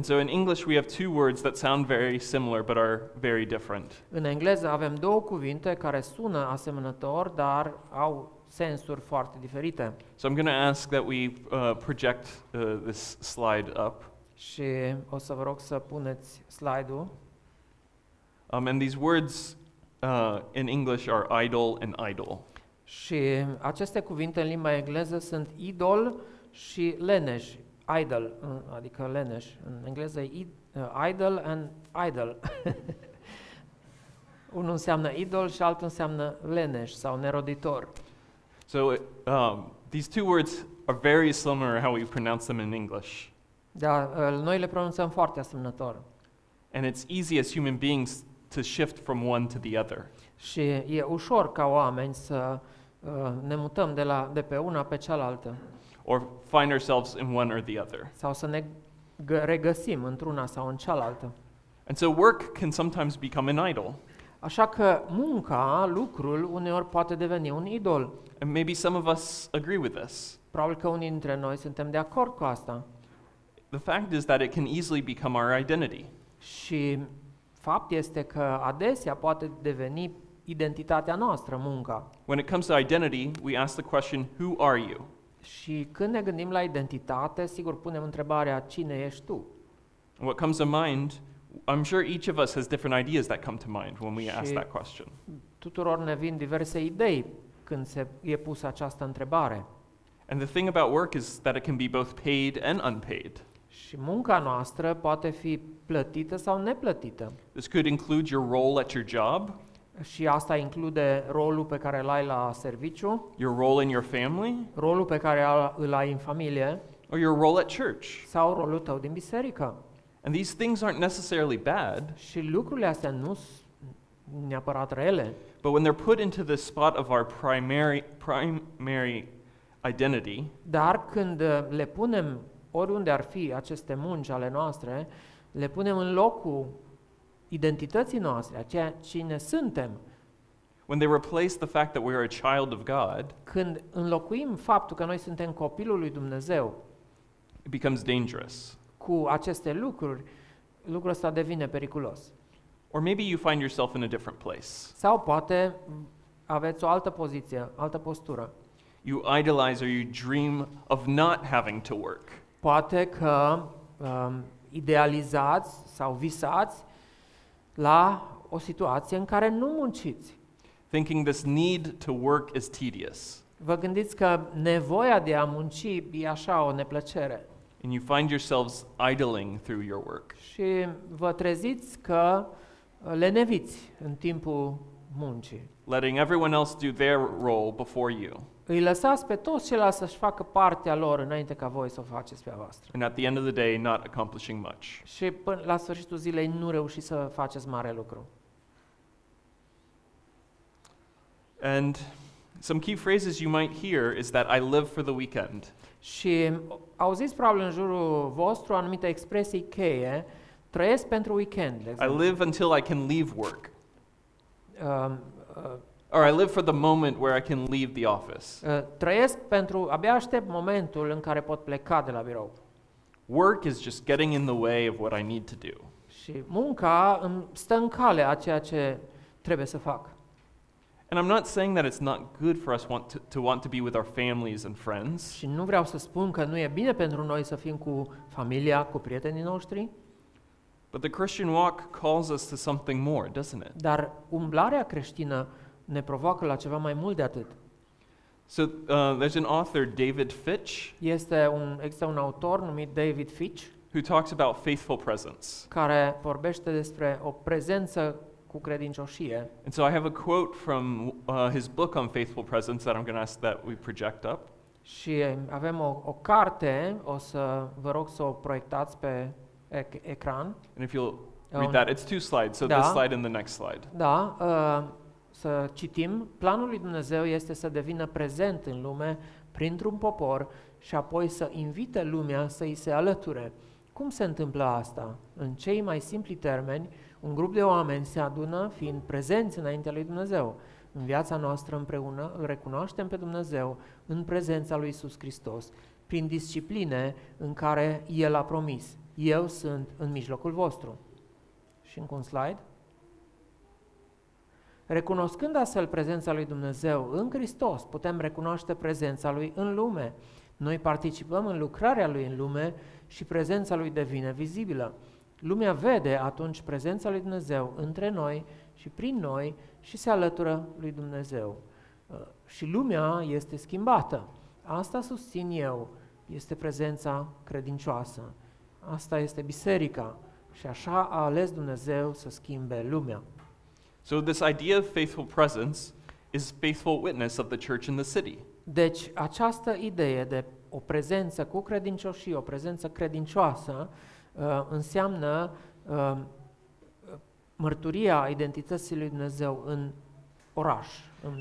And so in English, we have two words that sound very similar but are very different. În engleză avem două cuvinte care sună asemănător, dar au sensuri foarte diferite. So I'm going to ask that we uh, project uh, this slide up. Și o să vă rog să puneți slide-ul. Um, and these words uh, in English are idol and idol. Și aceste cuvinte în limba engleză sunt idol și leneș, idol, uh, adică leneș. În engleză e id- uh, idol and idol. Unul înseamnă idol și altul înseamnă leneș sau neroditor. So um, these two words are very similar how we pronounce them in English. Dar uh, noi le pronunțăm foarte asemănător. And it's easy as human beings to shift from one to the other. Și e ușor ca oameni să uh, ne mutăm de, la, de pe una pe cealaltă or find ourselves in one or the other. sau să ne gă- regăsim într-una sau în cealaltă. And so work can sometimes become an idol. Așa că munca, lucrul, uneori poate deveni un idol. And maybe some of us agree with this. Probabil că unii dintre noi suntem de acord cu asta. The fact is that it can easily become our identity. Și fapt este că adesea poate deveni identitatea noastră, munca. When it comes to identity, we ask the question, Who are you? Și când ne gândim la identitate, sigur punem întrebarea cine ești tu? And what comes to mind, I'm sure each of us has different ideas that come to mind when we ask Și- that question. Tuturor ne vin diverse idei când se e pusă această întrebare. And the thing about work is that it can be both paid and unpaid. Și munca noastră poate fi plătită sau neplătită. This could include your role at your job, Și asta include rolul pe care îl ai la serviciu, your role in your family, rolul pe care al- îl ai în familie or your role at church. sau rolul tău din biserică. And these things aren't necessarily bad, Și lucrurile astea nu sunt neapărat rele, but when they're put into the spot of our primary, primary identity, dar când uh, le punem oriunde ar fi aceste munci ale noastre, le punem în locul identității noastre, a ceea cine suntem, when they replace the fact that we're a child of God, când înlocuim faptul că noi suntem copilul lui Dumnezeu it becomes dangerous. cu aceste lucruri, lucrul ăsta devine periculos. Or maybe you find yourself in a different place. Sau poate aveți o altă poziție, altă postură. You idolize or you dream of not having to work. Poate că um, idealizați sau visați la o situație în care nu munciți. thinking this need to work is tedious. Vă gândiți că nevoia de a munci e așa o neplăcere And you find yourselves idling through your work. și vă treziți că uh, le neviți în timpul muncii. letting everyone else do their role before you. Îi lăsați pe toți ceilalți să-și facă partea lor înainte ca voi să o faceți pe a voastră. And at the end of the day, not accomplishing much. Și până la sfârșitul zilei nu reușiți să faceți mare lucru. And some key phrases you might hear is that I live for the weekend. Și auziți probabil în jurul vostru anumite expresii cheie, trăiesc pentru weekend, de I exemplu. live until I can leave work. Um, uh, Or I live for the moment where I can leave the office. uh, trăiesc pentru, abia aștept momentul în care pot pleca de la birou. Work is just getting in the way of what I need to do. Și munca îmi stă în cale a ceea ce trebuie să fac. And I'm not saying that it's not good for us want to, to want to be with our families and friends, Și nu vreau să spun că nu e bine pentru noi să fim cu familia, cu prietenii noștri, but the Christian walk calls us to something more, doesn't it? dar umblarea creștină ne provoacă la ceva mai mult de atât. So uh, there's an author, David Fitch, Este un, există un autor numit David Fitch who talks about faithful presence. care vorbește despre o prezență cu credincioșie. And so I have a quote from uh, his book on faithful presence that I'm going to ask that we project up. Și avem o, o carte, o să vă rog să o proiectați pe ec- ecran. And if you'll Oh. read that, it's two slides, so Da. this slide and the next slide. Da, uh, să citim. Planul lui Dumnezeu este să devină prezent în lume printr-un popor și apoi să invite lumea să îi se alăture. Cum se întâmplă asta? În cei mai simpli termeni, un grup de oameni se adună fiind prezenți înaintea lui Dumnezeu. În viața noastră împreună îl recunoaștem pe Dumnezeu în prezența lui Isus Hristos, prin discipline în care El a promis. eu sunt în mijlocul vostru. Și încă un slide. Recunoscând astfel prezența lui Dumnezeu în Hristos, putem recunoaște prezența lui în lume. Noi participăm în lucrarea lui în lume și prezența lui devine vizibilă. Lumea vede atunci prezența lui Dumnezeu între noi și prin noi și se alătură lui Dumnezeu. Uh, Și lumea este schimbată. Asta susțin eu, este prezența credincioasă. Asta este biserica și așa a ales Dumnezeu să schimbe lumea. So, this idea of faithful presence is faithful witness of the church in the city. Deci, această idee de o prezență cu credincioșie, o prezență credincioasă, uh, înseamnă uh, mărturia identității lui Dumnezeu în oraș, în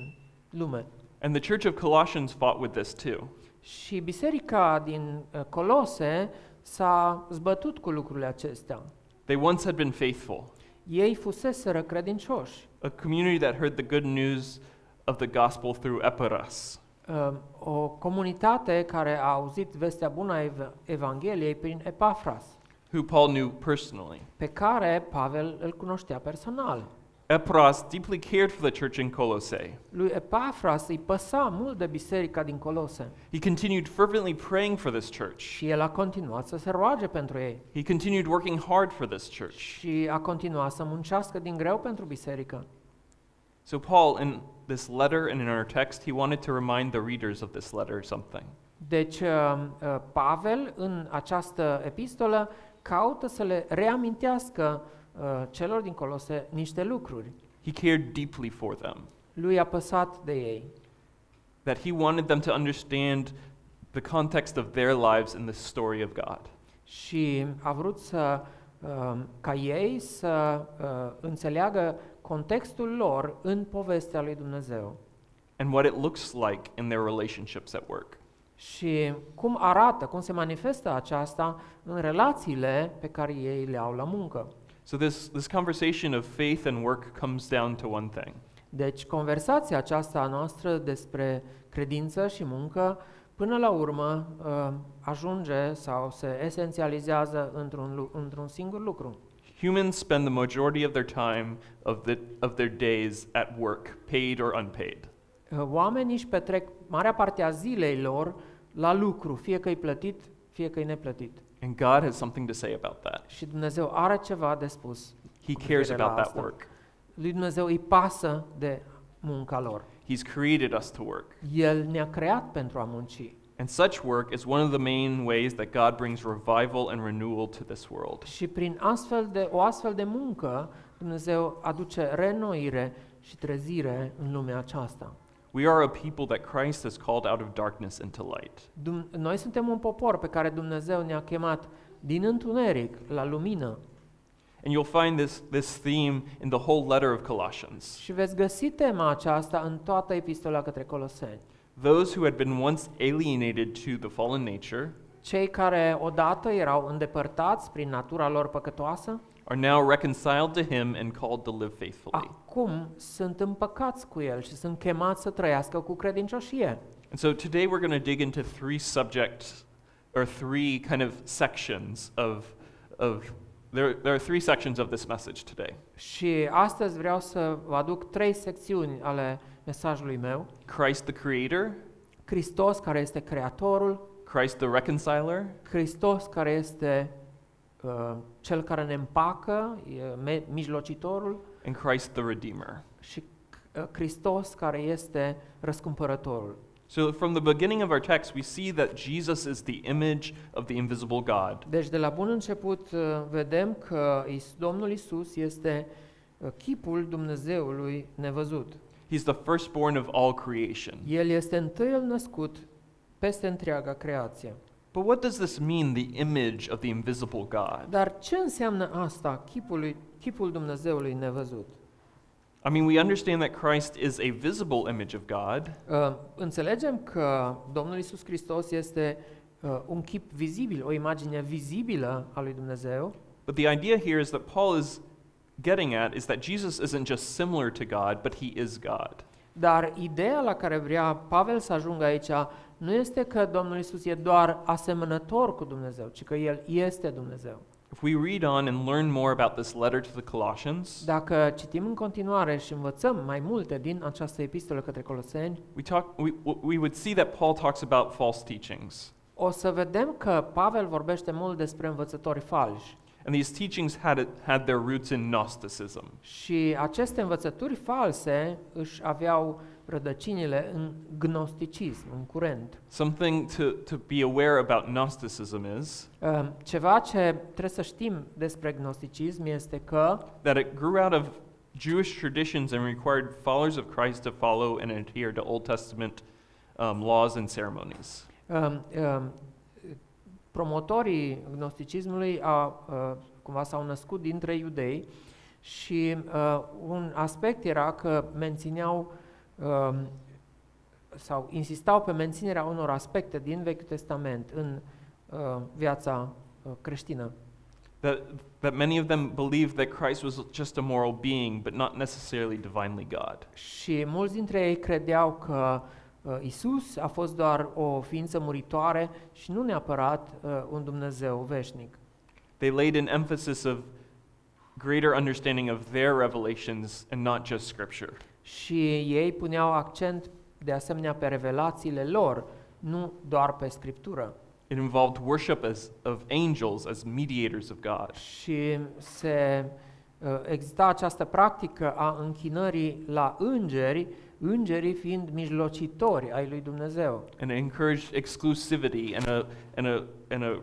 lume. And the church of Colossians fought with this too. Și biserica din uh, Colose s-a zbătut cu lucrurile acestea. They once had been faithful, Ei fuseseră credincioși. a community that heard the good news of the gospel through Eparas. Uh, O comunitate care a auzit vestea bună a Ev- Evangheliei prin Epafras, who Paul knew personally. pe care Pavel îl cunoștea personal. Eparas deeply cared for the church in Colossae. Lui Epafras îi păsa mult de biserica din Colose He continued fervently praying for this church. și el a continuat să se roage pentru ei He continued working hard for this church. și a continuat să muncească din greu pentru biserică. So, Paul, in this letter and in our text, he wanted to remind the readers of this letter something. Deci, uh, uh, Pavel, în această epistolă, caută să le reamintească uh, celor din Colose niște lucruri. He cared deeply for them, Lui a păsat de ei that he wanted them to understand the context of their lives in the story of God. și a vrut să, uh, ca ei să uh, înțeleagă contextul lor în povestea lui Dumnezeu and what it looks like in their relationships at work. și cum arată, cum se manifestă aceasta în relațiile pe care ei le au la muncă. So this, this conversation of faith and work comes down to one thing. Deci, conversația aceasta a noastră despre credință și muncă, până la urmă, uh, ajunge sau se esențializează într-un, lu- într-un singur lucru. Humans spend the majority of their time of, the, of their days at work, paid or unpaid. Uh, Oamenii își petrec marea parte a zilei lor la lucru, fie că e plătit, fie că e neplătit. And God has something to say about that. Și Dumnezeu are ceva de spus. He Cu cares privire la about that asta. work. Lui Dumnezeu îi pasă de munca lor. He's created us to work. El ne-a creat pentru a munci. And such work is one of the main ways that God brings revival and renewal to this world. Și prin astfel de, o astfel de muncă, Dumnezeu aduce reînnoire și trezire în lumea aceasta. We are a people that Christ has called out of darkness into light. Dum- Noi suntem un popor pe care Dumnezeu ne-a chemat din întuneric la lumină And you'll find this, this theme in the whole letter of Colossians. și veți găsi tema aceasta în toată epistola către Coloseni. Those who had been once alienated to the fallen nature Cei care odată erau îndepărtați prin natura lor păcătoasă, are now reconciled to him and called to live faithfully. acum sunt împăcați cu El și sunt chemați să trăiască cu credincioșie. And so today we're going to dig into three subjects or three kind of sections of, of there, there are three sections of this message today. Și astăzi vreau să vă aduc trei secțiuni ale mesajului meu. Christ the creator, Hristos care este creatorul, Christ the reconciler, Hristos care este uh, cel care ne împacă, e me- mijlocitorul and Christ the redeemer. și uh, Hristos care este răscumpărătorul. So from the beginning of our text we see that Jesus is the image of the invisible God. Deci de la bun început uh, vedem că Is- Domnul Isus este uh, chipul Dumnezeului nevăzut. He's the firstborn of all creation. El este întâiul născut peste întreaga creație. But what does this mean, the image of the invisible God? Dar ce înseamnă asta, chipul, chipul Dumnezeului nevăzut? I mean, we understand that Christ is a visible image of God, Uh, înțelegem că Domnul Isus Hristos este uh, un chip vizibil, o imagine vizibilă a lui Dumnezeu, but the idea here is that Paul is getting at is that Jesus isn't just similar to God, but he is God. dar ideea la care vrea Pavel să ajungă aici nu este că Domnul Isus e doar asemănător cu Dumnezeu, ci că El este Dumnezeu. If we read on and learn more about this letter to the Colossians, Dacă citim în continuare și învățăm mai multe din această epistolă către Coloseni, we, talk, we, we would see that Paul talks about false teachings. o să vedem că Pavel vorbește mult despre învățători falși. And these teachings had, had their roots in Gnosticism. Și aceste învățături false își aveau rădăcinile în gnosticism, în curent. Something to, to be aware about Gnosticism is Uh, Ceva ce trebuie să știm despre gnosticism este că that it grew out of Jewish traditions and required followers of Christ to follow and adhere to Old Testament um, laws and ceremonies. um, um, promotorii gnosticismului au, uh, cumva s-au născut dintre iudei și uh, un aspect era că mențineau um, sau insistau pe menținerea unor aspecte din Vechiul Testament în uh, viața uh, creștină. That, that many of them believed that Christ was just a moral being, but not necessarily divinely God. Și mulți dintre ei credeau că uh, Isus a fost doar o ființă muritoare și nu neapărat uh, un Dumnezeu veșnic. They laid an emphasis of greater understanding of their revelations and not just Scripture. Și ei puneau accent de asemenea pe revelațiile lor, nu doar pe scriptură. It involved worship as, of angels as mediators of God. Și se uh, exista această practică a închinării la îngeri, îngerii fiind mijlocitori ai lui Dumnezeu. and it encouraged exclusivity and a and a and a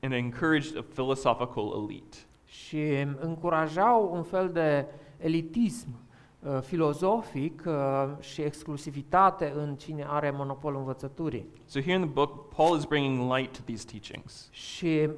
and encouraged a philosophical elite. Și încurajau un fel de elitism uh, filozofic uh, și exclusivitate în cine are monopolul învățăturii. So here in the book, Paul is bringing light to these teachings. Și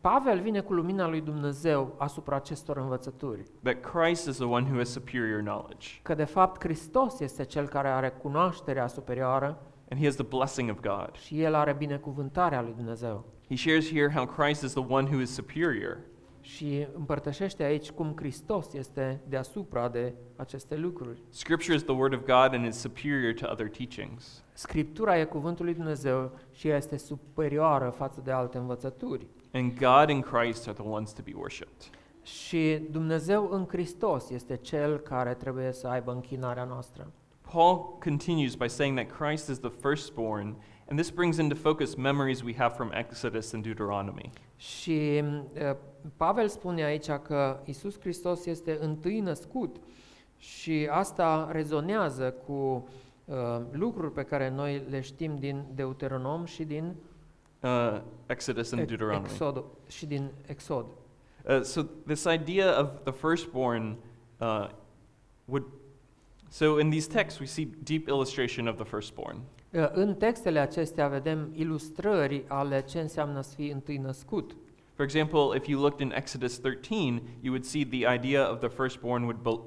Pavel vine cu lumina lui Dumnezeu asupra acestor învățături. That Christ is the one who has superior knowledge, Că de fapt Hristos este cel care are cunoașterea superioară and he has the blessing of God. și El are binecuvântarea lui Dumnezeu. He shares here how Christ is the one who is superior, Și împărtășește aici cum Hristos este deasupra de aceste lucruri. Scripture is the word of God and is superior to other teachings. Scriptura e cuvântul lui Dumnezeu și ea este superioară față de alte învățături. And God and Christ are the ones to be worshipped. Și Dumnezeu în Hristos este cel care trebuie să aibă închinarea noastră. Paul continues by saying that Christ is the firstborn, and this brings into focus memories we have from Exodus and Deuteronomy. Și uh, Pavel spune aici că Isus Hristos este întâi născut și asta rezonează cu uh, lucruri pe care noi le știm din Deuteronom și din Uh, Exodus and Ex- Deuteronomy. Exod și din Exod. Uh, so this idea of the firstborn uh, would. So in these texts, we see deep illustration of the firstborn. Uh, În textele acestea vedem ilustrări ale ce înseamnă să fii întâi născut. For example, if you looked in Exodus 13, you would see the idea of the firstborn would, bel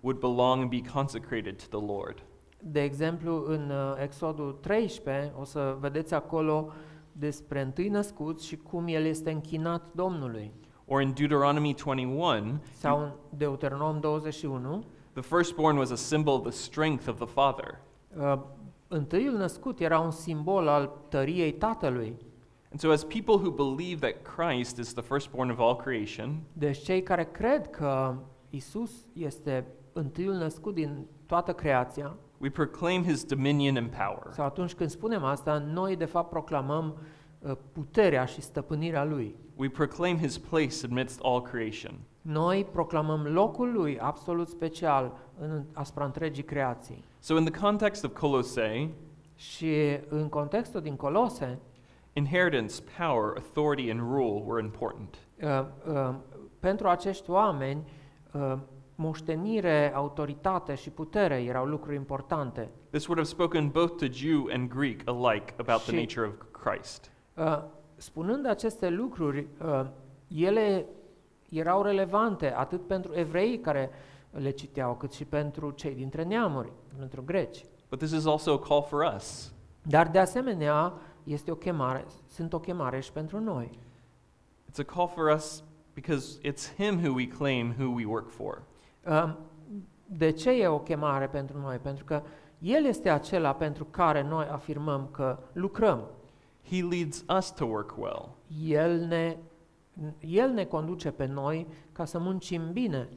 would belong and be consecrated to the Lord. De exemplu, în uh, Exodul 13 o să vedeți acolo despre întâi născut și cum el este închinat Domnului. Or in Deuteronomy 21, Sau în Deuteronom 21, the firstborn was a symbol of the strength of the father. uh, întâiul născut era un simbol al tăriei tatălui. And so, as people who believe that Christ is the firstborn of all creation, Deci cei care cred că Isus este întâiul născut din toată creația, we proclaim his dominion and power. sau atunci când spunem asta, noi de fapt proclamăm uh, puterea și stăpânirea lui. We proclaim his place amidst all creation. Noi proclamăm locul lui absolut special în, asupra întregii creații. So, in the context of Colossae, Și în contextul din Colose, inheritance, power, authority, and rule were important. uh, uh, pentru acești oameni, uh, moștenire, autoritate și putere erau lucruri importante. This would have spoken both to Jew and Greek alike about the Și- nature of Christ. Uh, spunând aceste lucruri, uh, ele erau relevante atât pentru evrei care le citeau, cât și pentru cei dintre neamuri, pentru greci. But this is also a call for us. Dar de asemenea, este o chemare, sunt o chemare și pentru noi. It's a call for us because it's Him who we claim who we work for. Uh, De ce e o chemare pentru noi? Pentru că El este acela pentru care noi afirmăm că lucrăm. He leads us to work well. El ne, el ne conduce pe noi ca să muncim bine.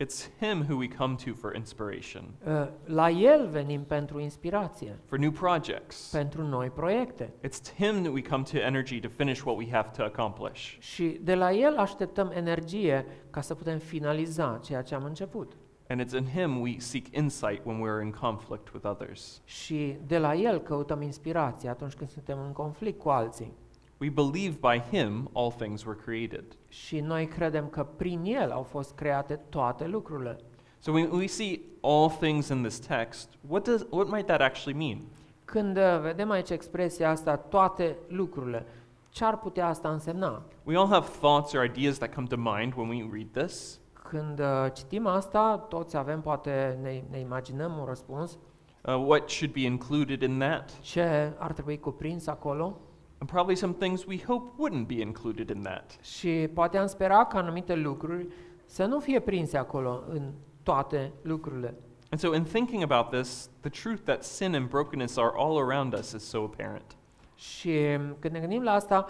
It's Him who we come to for inspiration, Uh, La El venim pentru inspirație, for new projects. pentru noi proiecte. It's Him that we come to energy to finish what we have to accomplish. Și de la El așteptăm energie ca să putem finaliza ceea ce am început. And it's in Him we seek insight when we're in conflict with others. Și de la El căutăm inspirație atunci când suntem în conflict cu alții. We believe by Him all things were created. Și noi credem că prin El au fost create toate lucrurile. So when we see all things in this text, what does what might that actually mean? Când uh, vedem aici expresia asta, toate lucrurile, ce ar putea asta însemna? We all have thoughts or ideas that come to mind when we read this. Când uh, citim asta, toți avem, poate ne, ne imaginăm un răspuns, Uh, what should be included in that? ce ar trebui cuprins acolo And probably some things we hope wouldn't be included in that. și poate am spera ca anumite lucruri să nu fie prinse acolo în toate lucrurile. And so, in thinking about this, the truth that sin and brokenness are all around us is so apparent. Și um, când ne gândim la asta,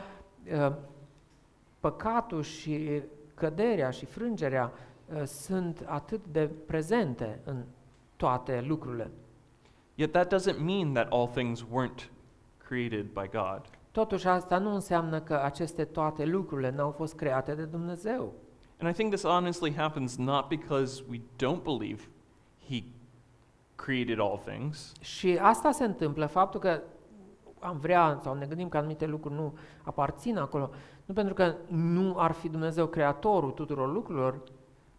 uh, păcatul și căderea și frângerea uh, sunt atât de prezente în toate lucrurile. Yet, that doesn't mean that all things weren't created by God. Totuși asta nu înseamnă că aceste toate lucrurile n-au fost create de Dumnezeu. And I think this honestly happens not because we don't believe He created all things, Și asta se întâmplă, faptul că am vrea sau ne gândim că anumite lucruri nu aparțin acolo, nu pentru că nu ar fi Dumnezeu creatorul tuturor lucrurilor,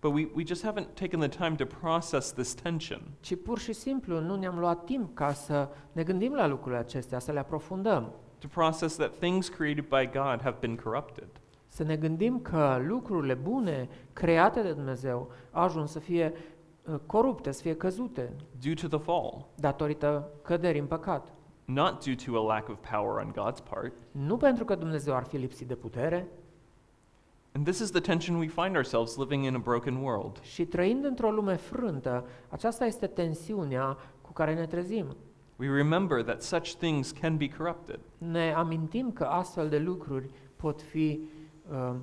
but we, we just haven't taken the time to process this tension. ci pur și simplu nu ne-am luat timp ca să ne gândim la lucrurile acestea, să le aprofundăm. To process that things created by God have been corrupted. Să ne gândim că lucrurile bune create de Dumnezeu au ajuns să fie uh, corupte, să fie căzute, due to the fall, datorită căderii în păcat. not due to a lack of power on God's part. Nu pentru că Dumnezeu ar fi lipsit de putere, And this is the tension we find ourselves living in a broken world. Și trăind într-o lume frântă, aceasta este tensiunea cu care ne trezim. We remember that such things can be corrupted. Ne amintim că astfel de lucruri pot fi uh,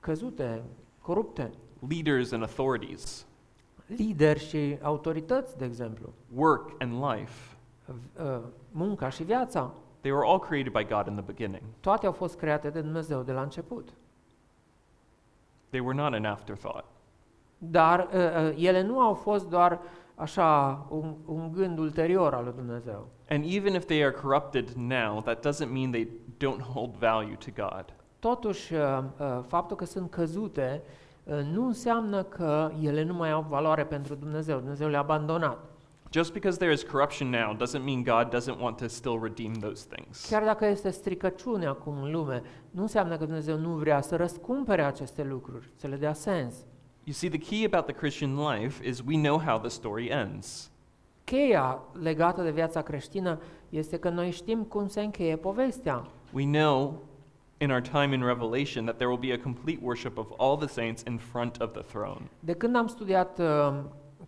căzute, corupte. Leaders and authorities, Lideri și autorități, de exemplu, work and life, v- uh, munca și viața, they were all created by God in the beginning. toate au fost create de Dumnezeu de la început. They were not an afterthought. Dar uh, uh, ele nu au fost doar așa un, un gând ulterior al lui Dumnezeu. And even if they are corrupted now, that doesn't mean they don't hold value to God. Totuși, uh, uh, faptul că sunt căzute uh, nu înseamnă că ele nu mai au valoare pentru Dumnezeu. Dumnezeu le-a abandonat. Just because there is corruption now doesn't mean God doesn't want to still redeem those things. Chiar dacă este stricăciune acum în lume, nu înseamnă că Dumnezeu nu vrea să răscumpere aceste lucruri, să le dea sens. You see, the key about the Christian life is we know how the story ends. Cheia legată de viața creștină este că noi știm cum se încheie povestea. We know in our time in Revelation that there will be a complete worship of all the saints in front of the throne. De când am studiat uh,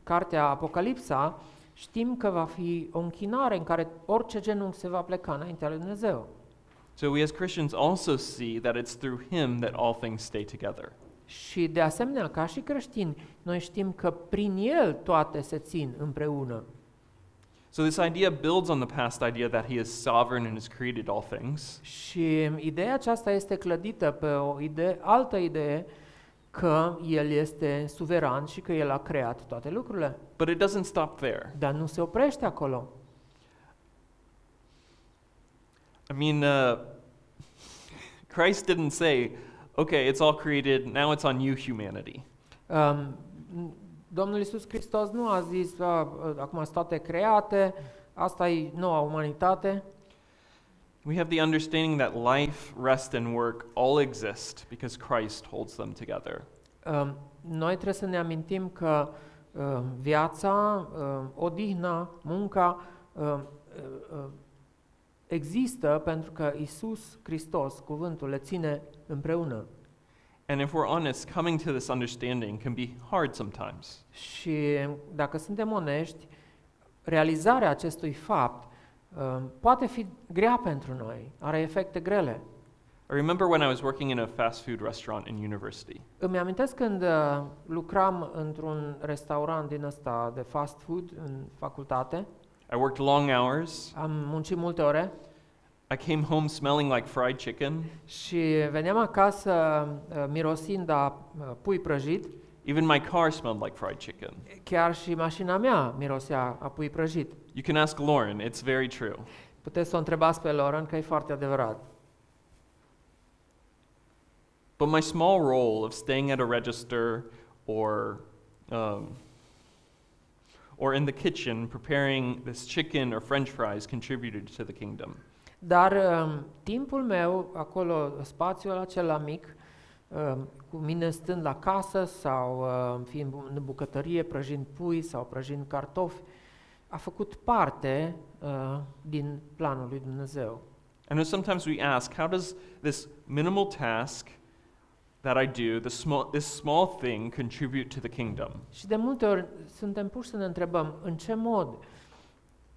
cartea Apocalipsa, știm că va fi o închinare în care orice genunchi se va pleca înaintea lui Dumnezeu. So we as Christians also see that it's through him that all things stay together. Și de asemenea, ca și creștini, noi știm că prin El toate se țin împreună. So this idea builds on the past idea that he is sovereign and has created all things. Și ideea aceasta este clădită pe o idee, altă idee că El este suveran și că El a creat toate lucrurile. But it doesn't stop there. Dar nu se oprește acolo. I mean, uh, Christ didn't say, okay, it's all created, now it's on you, humanity. Um, Domnul Iisus Hristos nu a zis, "A, a, acum sunt toate create, asta e noua umanitate, We have the understanding that life, rest, and work all exist because Christ holds them together. Um, Noi trebuie să ne amintim că uh, viața, uh, odihna, munca uh, uh, uh, există pentru că Isus Hristos, cuvântul, le ține împreună. And if we're honest, coming to this understanding can be hard sometimes. Și dacă suntem onești, realizarea acestui fapt uh, poate fi grea pentru noi, are efecte grele. I remember when I was working in a fast food restaurant in university. Îmi amintesc când uh, lucram într-un restaurant din ăsta de fast food în facultate, I worked long hours. am muncit multe ore I came home smelling like fried chicken. și veneam acasă uh, mirosind a uh, pui prăjit, Even my car smelled like fried chicken. chiar și mașina mea mirosea a pui prăjit. You can ask Lauren, it's very true. Puteți să o întrebați pe Lauren că e foarte adevărat. But my small role of staying at a register or um, or in the kitchen preparing this chicken or french fries contributed to the kingdom. Dar um, timpul meu, acolo, spațiul acela mic, um, cu mine stând la casă sau um, fiind bu- în bucătărie, prăjind pui sau prăjind cartofi, a făcut parte uh, din planul lui Dumnezeu. I know sometimes we ask, how does this minimal task that I do, this small, this small thing, contribute to the kingdom? Și de multe ori suntem puși să ne întrebăm în ce mod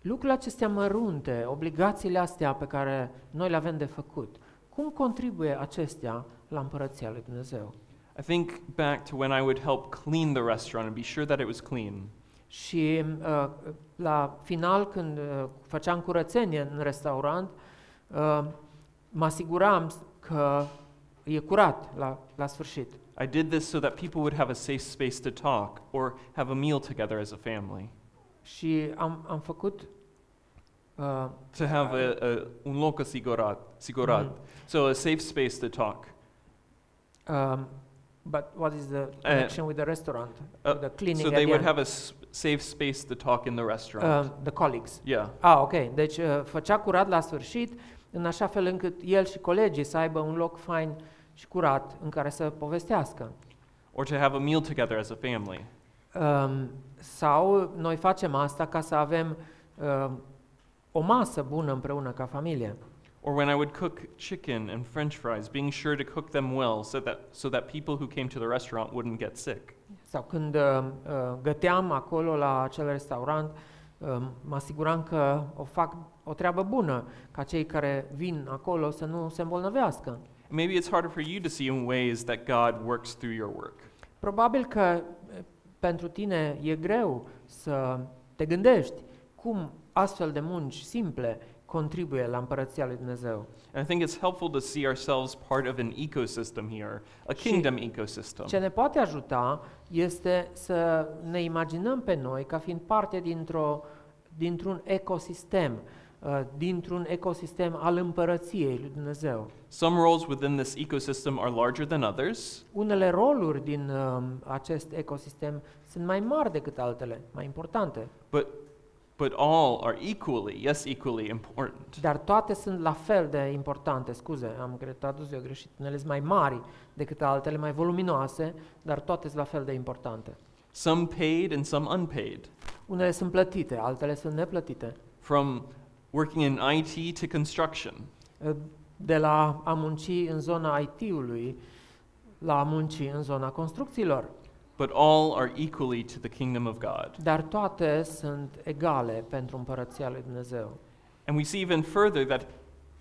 lucrurile acestea mărunte, obligațiile astea pe care noi le avem de făcut, cum contribuie acestea la împărăția lui Dumnezeu? I think back to when I would help clean the restaurant and be sure that it was clean. Și uh, la final, când uh, făceam curățenie în restaurant, uh, mă asiguram că e curat la, la sfârșit. I did this so that people would have a safe space to talk or have a meal together as a family. Și am, am făcut uh, To have a, a un loc sigurat, sigurat. Mhm. So a safe space to talk. um, but what is the connection with the restaurant? Uh, with the cleaning so they the would have a safe space to talk in the restaurant. Uh, the colleagues. yeah. Ah, ok. Deci uh, făcea curat la sfârșit, în așa fel încât el și colegii să aibă un loc fain și curat în care să povestească. Or to have a meal together as a family. Um, sau noi facem asta ca să avem uh, o masă bună împreună ca familie. Or when I would cook chicken and french fries, being sure to cook them well so that, so that people who came to the restaurant wouldn't get sick. Sau când uh, uh, găteam acolo la acel restaurant, uh, mă asiguram că o fac o treabă bună, ca cei care vin acolo să nu se îmbolnăvească. Maybe it's harder for you to see in ways that God works through your work. Probabil că uh, pentru tine e greu să te gândești cum astfel de munci simple contribuie la împărăția lui Dumnezeu. And I think it's helpful to see ourselves part of an ecosystem here, a Și kingdom ecosystem. Ce ne poate ajuta este să ne imaginăm pe noi ca fiind parte dintr-o, dintr-un ecosistem, uh, dintr-un ecosistem al împărăției lui Dumnezeu. Some roles within this ecosystem are larger than others, Unele roluri din um, acest ecosistem sunt mai mari decât altele, mai importante, but, but all are equally, yes, equally important. dar toate sunt la fel de importante. Scuze, am cred tradus eu greșit. Unele sunt mai mari decât altele, mai voluminoase, dar toate sunt la fel de importante. Some paid and some unpaid. Unele sunt plătite, altele sunt neplătite. From working in IT to construction, de la a munci în zona IT-ului la a munci în zona construcțiilor. but all are equally to the kingdom of God. Dar toate sunt egale pentru împărăția lui Dumnezeu. And we see even further that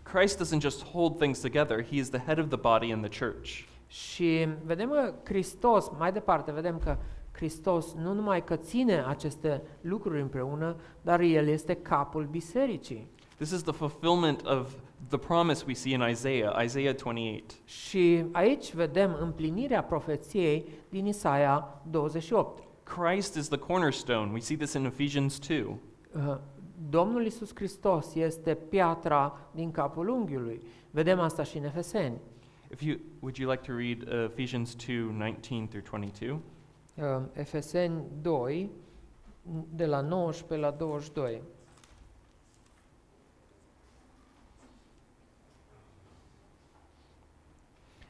Christ doesn't just hold things together, he is the head of the body in the church. Și vedem că Hristos, mai departe, vedem că Hristos nu numai că ține aceste lucruri împreună, dar El este capul bisericii. This is the fulfillment of the promise we see in Isaiah, Isaiah 28. Și aici vedem împlinirea profeției din Isaia 28. Christ is the cornerstone. We see this in Ephesians 2. Uh, Domnul Isus Hristos este piatra din capul unghiului. Vedem asta și în Efeseni. If you would you like to read uh, Ephesians 2, 19 through 22? Uh, Efeseni 2, de la 19 la 22.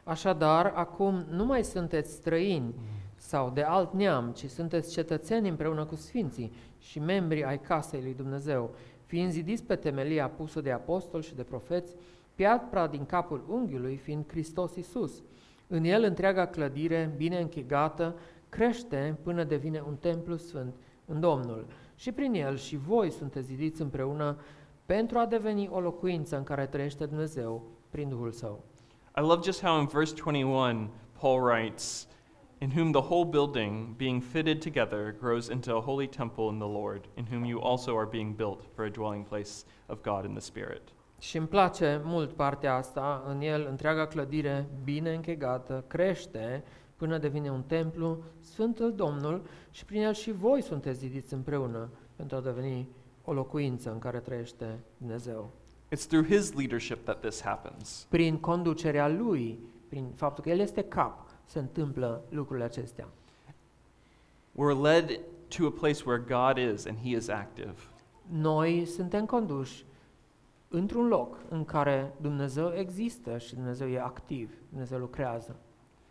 Așadar, acum nu mai sunteți străini sau de alt neam, ci sunteți cetățeni împreună cu sfinții și membri ai casei lui Dumnezeu, fiind zidiți pe temelia pusă de apostoli și de profeți, piatra din capul unghiului fiind Hristos Isus. În el întreaga clădire, bine închegată, crește până devine un templu sfânt în Domnul. Și prin el și voi sunteți zidiți împreună pentru a deveni o locuință în care trăiește Dumnezeu prin Duhul Său. I love just how in verse 21, Paul writes, In whom the whole building, being fitted together, grows into a holy temple in the Lord, in whom you also are being built for a dwelling place of God in the Spirit. Și îmi place mult partea asta, în el întreaga clădire bine închegată crește până devine un templu, Sfântul Domnul, și prin el și voi sunteți zidiți împreună pentru a deveni o locuință în care trăiește Dumnezeu. It's through his leadership that this happens. Prin conducerea lui, prin faptul că el este cap, se întâmplă lucrurile acestea. We're led to a place where God is and he is active. Noi suntem conduși într-un loc în care Dumnezeu există și Dumnezeu e activ, Dumnezeu lucrează.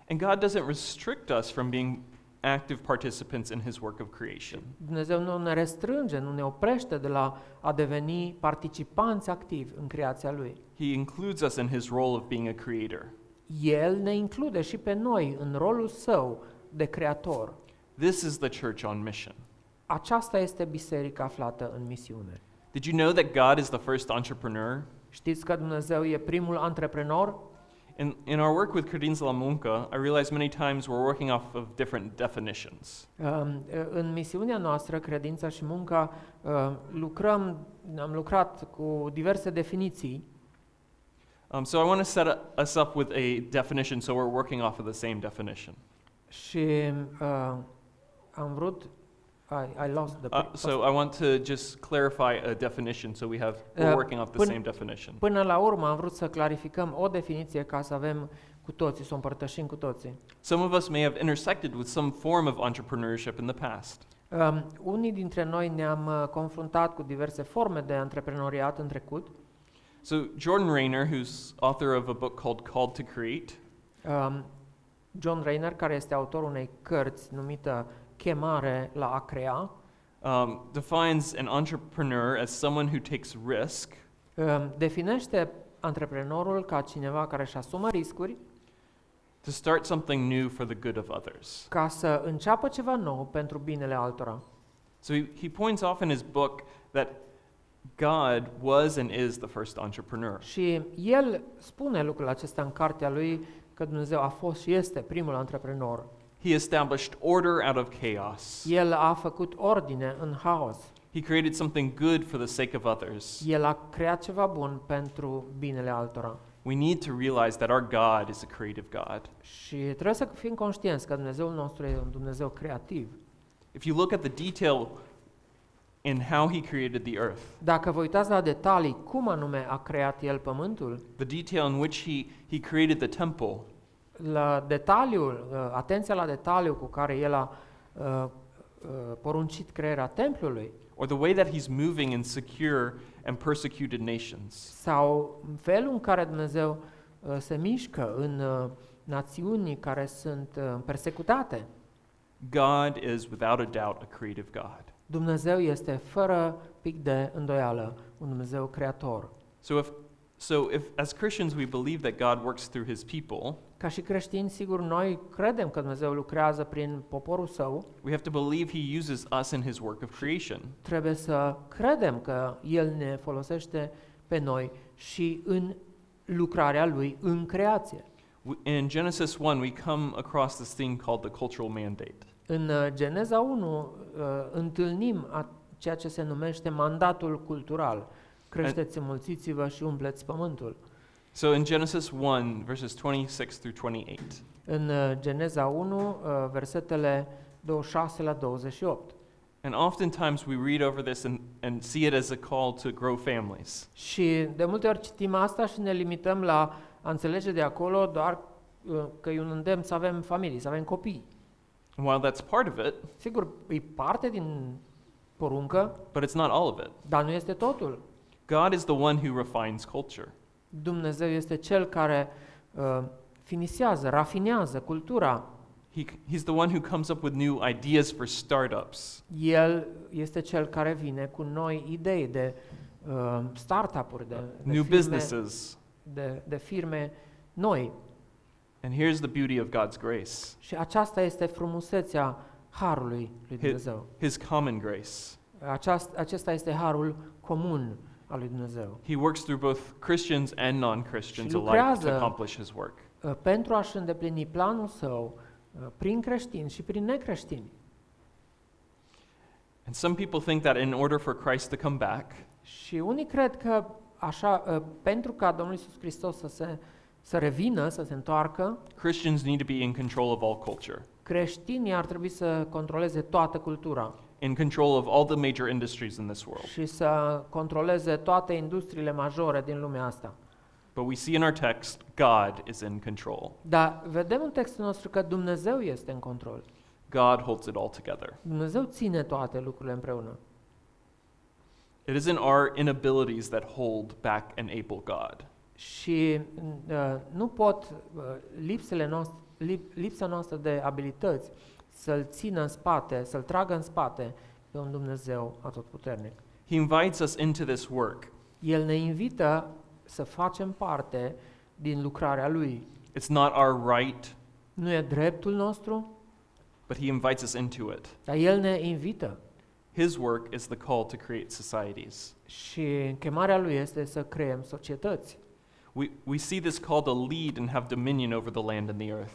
And God doesn't restrict us from being active participants in his work of creation. Dumnezeu nu ne restrânge, nu ne oprește de la a deveni participanți activi în creația Lui. He includes us in his role of being a creator. El ne include și pe noi în rolul său de creator. This is the church on mission. Aceasta este biserica aflată în misiune. Did you know that God is the first entrepreneur? Știți că Dumnezeu e primul antreprenor? In, in our work with Credinț la Muncă, I realize many times we're working off of different definitions. Um, În misiunea noastră, credința și munca, uh, lucrăm, am lucrat cu diverse definiții Um, so I want to set us up with a definition so we're working off of the same definition. și uh, am vrut I, I lost the Uh, so I want to just clarify a definition so we have we're Uh, working off the pân- same definition. Până la urmă am vrut să clarificăm o definiție ca să avem cu toții, să o împărtășim cu toții. Some of us may have intersected with some form of entrepreneurship in the past. Um, unii dintre noi ne-am uh, confruntat cu diverse forme de antreprenoriat în trecut. So Jordan Rayner, who's author of a book called Called to Create, Um, John Rayner, care este autorul unei cărți numită Chemare la a crea, um, defines an entrepreneur as someone who takes risk um, definește antreprenorul ca cineva care își asumă riscuri to start something new for the good of others. ca să înceapă ceva nou pentru binele altora. So he, he points off in his book that God was and is the first entrepreneur. Și el spune lucrul acesta în cartea lui că Dumnezeu a fost și este primul antreprenor. He established order out of chaos. El a făcut ordine în haos. He created something good for the sake of others. El a creat ceva bun pentru binele altora. We need to realize that our God is a creative God. Și trebuie să fim conștienți că Dumnezeul nostru e un Dumnezeu creativ. If you look at the detail in how he created the earth, Dacă vă uitați la detalii, cum anume a creat El pământul, the detail in which he, he created the temple, la detaliul, uh, atenția la detaliu cu care El a uh, uh, poruncit crearea templului, or the way that he's moving in secure and persecuted nations, sau felul în care Dumnezeu uh, se mișcă în uh, națiuni care sunt uh, persecutate, God is without a doubt a creative God. Dumnezeu este fără pic de îndoială un Dumnezeu creator. So if so if as Christians we believe that God works through his people, Ca și creștini, sigur, noi credem că Dumnezeu lucrează prin poporul său, we have to believe he uses us in his work of creation. trebuie să credem că El ne folosește pe noi și în lucrarea Lui în creație. W- In Genesis 1, we come across this thing called the cultural mandate. În uh, Geneza 1 uh, întâlnim a, ceea ce se numește mandatul cultural. Creșteți, înmulțiți-vă și umpleți pământul. So in Genesis 1, verses 26 through 28, În uh, Geneza 1, uh, versetele 26 la 28. and oftentimes we read over this and, and see it as a call to grow families. Și de multe ori citim asta și ne limităm la a înțelege de acolo doar uh, că e un îndemn să avem familii, să avem copii. And while that's part of it, Sigur, e parte din poruncă, but it's not all of it. dar nu este totul. God is the one who refines culture. Dumnezeu este Cel care uh, finisează, rafinează cultura. He, he's the one who comes up with new ideas for startups. El este Cel care vine cu noi idei de uh, startup-uri, de, de, new firme, businesses. de, de firme noi. And here's the beauty of God's grace. Și aceasta este frumusețea harului lui Dumnezeu. his common grace. Aceast, acesta este harul comun al lui Dumnezeu. He works through both Christians and non-Christians Și alike to lucrează- accomplish his work. Uh, Pentru a-și îndeplini planul său uh, prin creștini și prin necreștini. And some people think that in order for Christ to come back, Și unii cred că așa, uh, pentru ca Domnul Isus Hristos să se să revină, să se întoarcă, Christians need to be in control of all culture, creștinii ar trebui să controleze toată cultura in control of all the major industries in this world. și să controleze toate industriile majore din lumea asta. But we see in our text, God is in control. Dar vedem în textul nostru că Dumnezeu este în control. God holds it all together. Dumnezeu ține toate lucrurile împreună. It isn't our inabilities that hold back and able God. Și uh, nu pot uh, lipsele noastre, lip, lipsa noastră de abilități să-L țină în spate, să-L tragă în spate pe un Dumnezeu atotputernic. He invites us into this work. El ne invită să facem parte din lucrarea Lui. It's not our right, Nu e dreptul nostru, but He invites us into it. dar El ne invită. His work is the call to create societies. Și chemarea Lui este să creăm societăți. We, we see this call to lead and have dominion over the land and the earth.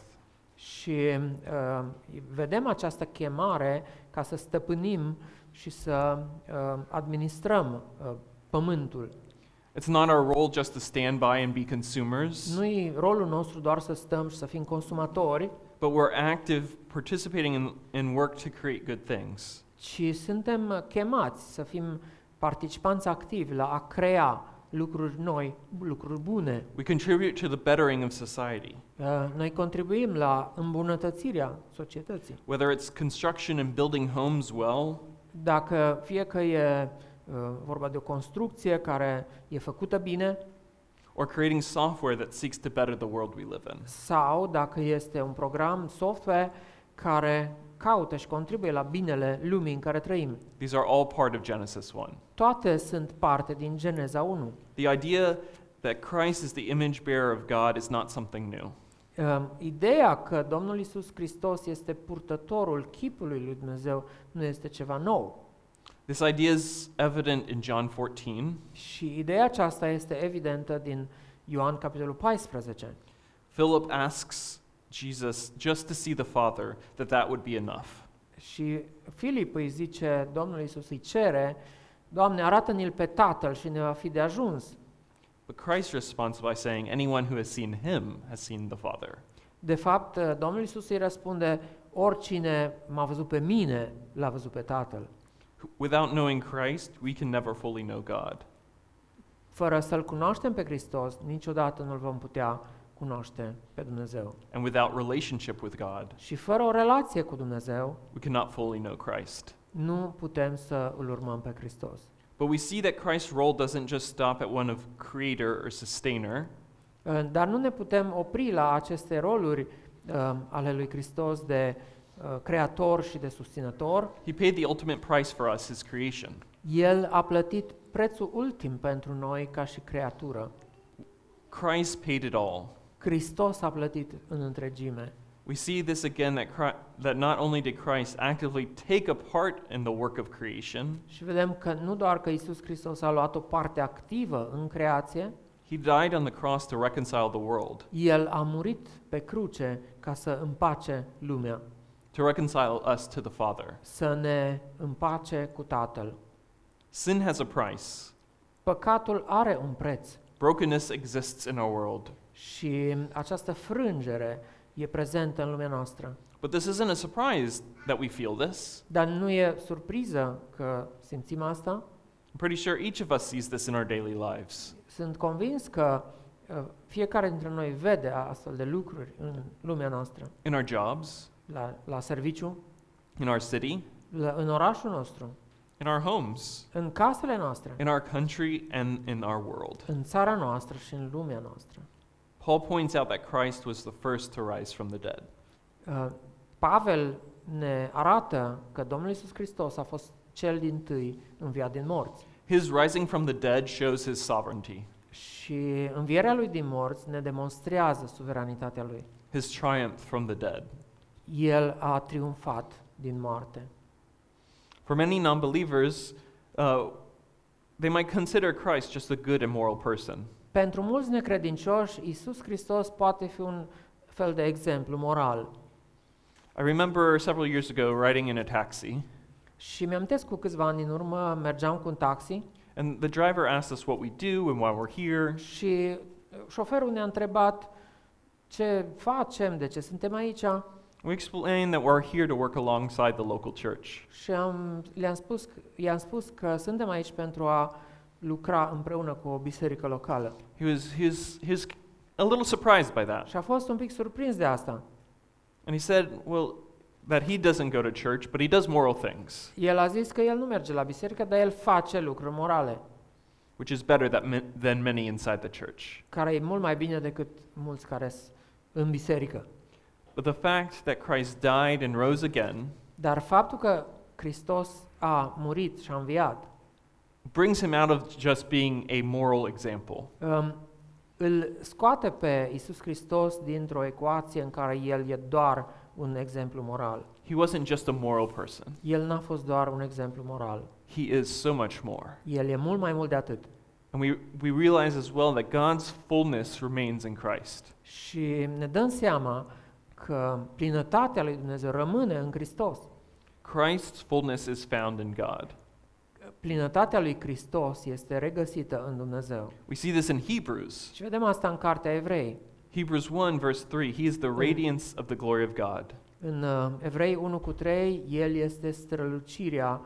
Și uh, vedem această chemare ca să stăpânim și să uh, administrăm uh, pământul. It's not our role just to stand by and be consumers, Nu e rolul nostru doar să stăm și să fim consumatori, but we're active, participating in, in work to create good things. ci suntem chemați să fim participanți activi la a crea lucruri noi, lucruri bune. We contribute to the bettering of society, Uh, Noi contribuim la îmbunătățirea societății. whether it's construction and building homes well, Dacă fie că e uh, vorba de o construcție care e făcută bine, or creating software that seeks to better the world we live in. sau dacă este un program software care caută și contribuie la binele lumii în care trăim. These are all part of Genesis 1. Toate sunt parte din Geneza 1. The idea that Christ is the image bearer of God is not something new. Um, Ideea că Domnul Isus Hristos este purtătorul chipului lui Dumnezeu nu este ceva nou. This idea is evident in John 14. Și ideea aceasta este evidentă din Ioan capitolul 14. Philip asks Jesus just to see the Father, that that would be enough. Și Filip îi zice, Domnul Isus îi cere, Doamne, arată-ne-l pe Tatăl și ne va fi de ajuns. But Christ responds by saying, Anyone who has seen him has seen the Father. De fapt, Domnul Isus îi răspunde, oricine m-a văzut pe mine, l-a văzut pe Tatăl. Without knowing Christ, we can never fully know God. Fără să-L cunoaștem pe Hristos, niciodată nu-L vom putea cunoaște pe Dumnezeu. And without relationship with God, Și fără o relație cu Dumnezeu, we cannot fully know Christ. nu putem să îl urmăm pe Hristos. But we see that Christ's role doesn't just stop at one of creator or sustainer, Uh, Dar nu ne putem opri la aceste roluri uh, ale lui Hristos de uh, creator și de susținător. He paid the ultimate price for us, His creation. El a plătit prețul ultim pentru noi ca și creatură. Christ paid it all. Hristos a plătit în întregime. We see this again that, Christ, that not only did Christ actively take a part in the work of creation, Și vedem că nu doar că Isus Hristos a luat o parte activă în creație, He died on the cross to reconcile the world, El a murit pe cruce ca să împace lumea, to reconcile us to the Father. să ne împace cu Tatăl. Sin has a price. Păcatul are un preț Brokenness exists in our world. Și această frângere e prezentă în lumea noastră. But this isn't a surprise that we feel this. Dar nu e surpriză că simțim asta. I'm pretty sure each of us sees this in our daily lives. Sunt convins că uh, fiecare dintre noi vede astfel de lucruri în lumea noastră, In our jobs, la, la serviciu, in our city, la, în orașul nostru, in our homes, în casele noastre, in our country, and in our world. în țara noastră și în lumea noastră. Paul points out that Christ was the first to rise from the dead. Uh, Pavel ne arată că Domnul Isus Hristos a fost cel din tâi înviat din morți. His rising from the dead shows his sovereignty, Și învierea lui din morți ne demonstrează suveranitatea lui. his triumph from the dead. El a triumfat din moarte. For many non believers, uh, they might consider Christ just a good and moral person. Pentru mulți necredincioși, Isus Hristos poate fi un fel de exemplu moral. I remember several years ago riding in a taxi, Și mi-am cu câțiva ani în urmă, mergeam cu un taxi and the driver asked us what we do and why we're here. și șoferul ne-a întrebat ce facem, de ce suntem aici We explained that we're here to work alongside the local church. și am, le-am spus, i-am spus că suntem aici pentru a lucra împreună cu o biserică locală. He was, he was, he was a little surprised by that. Și a fost un pic surprins de asta. And he said, well, that he doesn't go to church, but he does moral things, El a zis că el nu merge la biserică, dar el face lucruri morale, which is better that, ma- than many inside the church. care e mult mai bine decât mulți care sunt în biserică. But the fact that Christ died and rose again Dar faptul că Hristos a murit și a înviat, brings him out of just being a moral example. um, îl scoate pe Isus Hristos dintr-o ecuație în care el e doar un exemplu moral. He wasn't just a moral person, El n-a fost doar un exemplu moral. he is so much more. El e mult mai mult de atât. And we, we realize as well that God's fullness remains in Christ. Și ne dăm seama că plinătatea lui Dumnezeu rămâne în Hristos. Christ's fullness is found in God. Plinătatea lui Hristos este regăsită în Dumnezeu. We see this in Hebrews. Și vedem asta în Cartea Evrei. Hebrews 1, verse 3 He is the radiance of the glory of God. În uh, Evrei 1 cu 3, El este strălucirea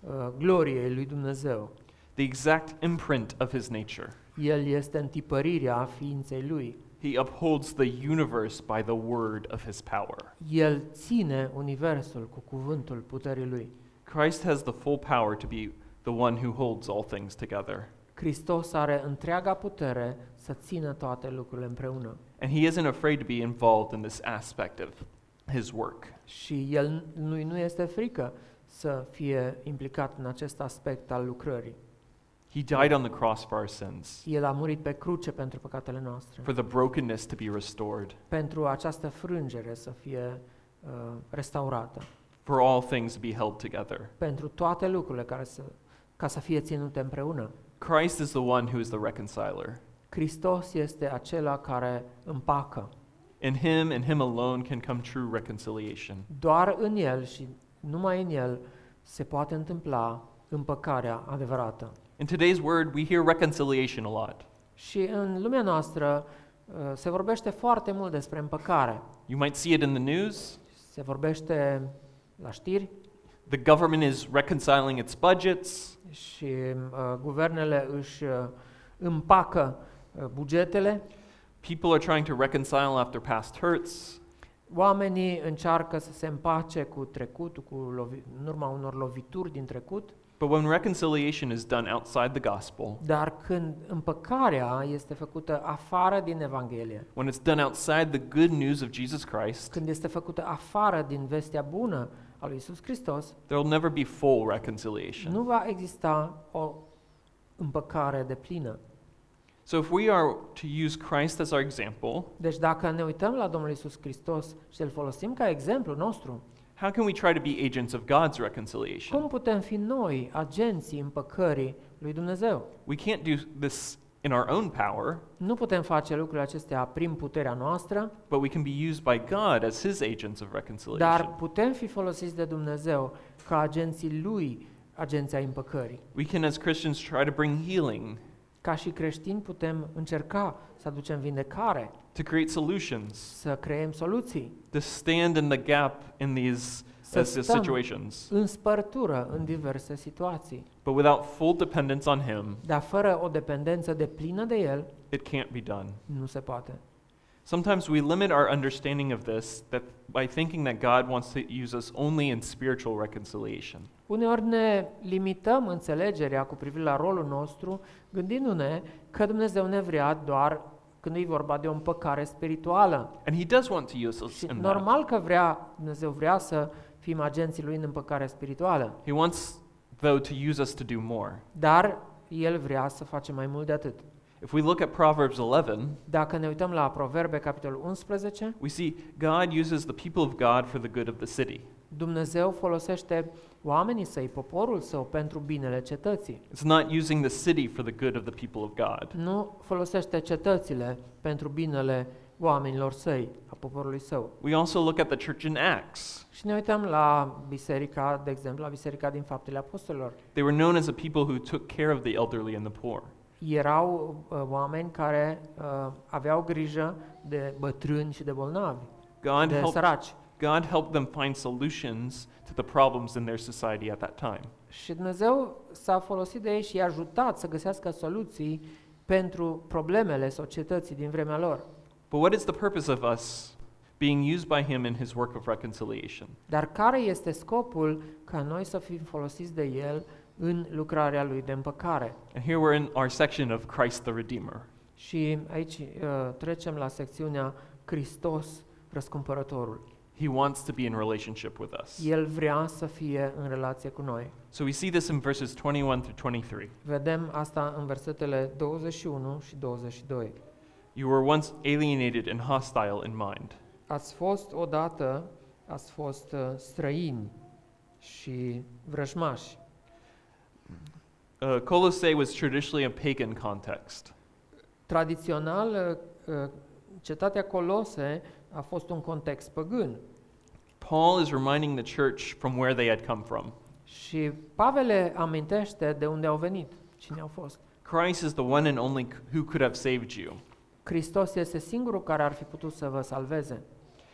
uh, gloriei lui Dumnezeu. the exact imprint of his nature. El este întipărirea ființei lui. He upholds the universe by the word of his power. El ține universul cu cuvântul puterii lui. Christ has the full power to be the one who holds all things together. Hristos are întreaga putere să țină toate lucrurile împreună. And he isn't afraid to be involved in this aspect of his work. Și el nu, nu este frică să fie implicat în acest aspect al lucrării. He died on the cross for our sins, El a murit pe cruce pentru păcatele noastre, for the brokenness to be restored, pentru această frângere să fie uh, restaurată, for all things to be held together. pentru toate lucrurile care să, ca să fie ținute împreună. Christ is the one who is the reconciler. Hristos este acela care împacă. In him and him alone can come true reconciliation. Doar în El și numai în El se poate întâmpla împăcarea adevărată. In today's word, we hear reconciliation a lot. Și în lumea noastră uh, se vorbește foarte mult despre împăcare. You might see it in the news. Se vorbește la știri The government is reconciling its budgets. Și uh, guvernele își uh, împacă uh, bugetele, People are trying to reconcile after past hurts. oamenii încearcă să se împace cu trecutul, cu lovi- în urma unor lovituri din trecut, But when reconciliation is done outside the gospel, dar când împăcarea este făcută afară din Evanghelie, when it's done outside the good news of Jesus Christ, când este făcută afară din vestea bună a lui Isus Hristos, there will never be full reconciliation. nu va exista o împăcare de plină. So if we are to use Christ as our example, Deci dacă ne uităm la Domnul Isus Hristos și îl folosim ca exemplu nostru, how can we try to be agents of God's reconciliation? cum putem fi noi agenții împăcării lui Dumnezeu? We can't do this in our own power, Nu putem face lucrurile acestea prin puterea noastră, but we can be used by God as his agents of dar reconciliation. putem fi folosiți de Dumnezeu ca agenții lui, agenția împăcării. We can as Christians try to bring healing, Ca și creștini putem încerca să aducem vindecare, to create solutions, să creăm soluții, to stand in the gap in these, să as these stăm situations. în spărtură în diverse situații. But without full dependence on him, Dar fără o dependență de plină de El, it can't be done. nu se poate. Sometimes we limit our understanding of this that by thinking that God wants to use us only in spiritual reconciliation. Uneori ne limităm înțelegerea cu privire la rolul nostru, gândindu-ne că Dumnezeu ne vrea doar când e vorba de o împăcare spirituală. And he does want to use us Și in that. normal că vrea, Dumnezeu vrea să fim agenții Lui în împăcare spirituală, He wants, though, to use us to do more. dar El vrea să facem mai mult de atât. If we look at Proverbs 11, Dacă ne uităm la Proverbe, capitolul 11, we see God uses the people of God for the good of the city. Dumnezeu folosește oamenii săi, poporul său, pentru binele cetății. It's not using the city for the good of the people of God. Nu folosește cetățile pentru binele oamenilor săi, a poporului său. We also look at the church in Acts. Și ne uităm la biserica, de exemplu, la biserica din Faptele Apostolilor. They were known as a people who took care of the elderly and the poor. Erau uh, oameni care uh, aveau grijă de bătrâni și de bolnavi, God de helped, săraci. God helped them find solutions to the problems in their society at that time. Și Dumnezeu s-a folosit de ei și i-a ajutat să găsească soluții pentru problemele societății din vremea lor. But what is the purpose of us being used by Him in His work of reconciliation? Dar care este scopul ca noi să fim folosiți de El în lucrarea Lui de împăcare? And here we're in our section of Christ the Redeemer. Și aici uh, trecem la secțiunea Hristos, răscumpărătorul. He wants to be in relationship with us. El vrea să fie în relație cu noi. So we see this in verses 21 through 23. Vedem asta în versetele 21 și 22. You were once alienated and hostile in mind. Ați fost odată, ați fost uh, străini și vrăjmași. Uh, Colossae was traditionally a pagan context. Tradițional, uh, cetatea Colose a fost un context păgân. Paul is reminding the church from where they had come from. Și Pavel amintește de unde au venit, cine au fost. Christ is the one and only who could have saved you. Hristos este singurul care ar fi putut să vă salveze.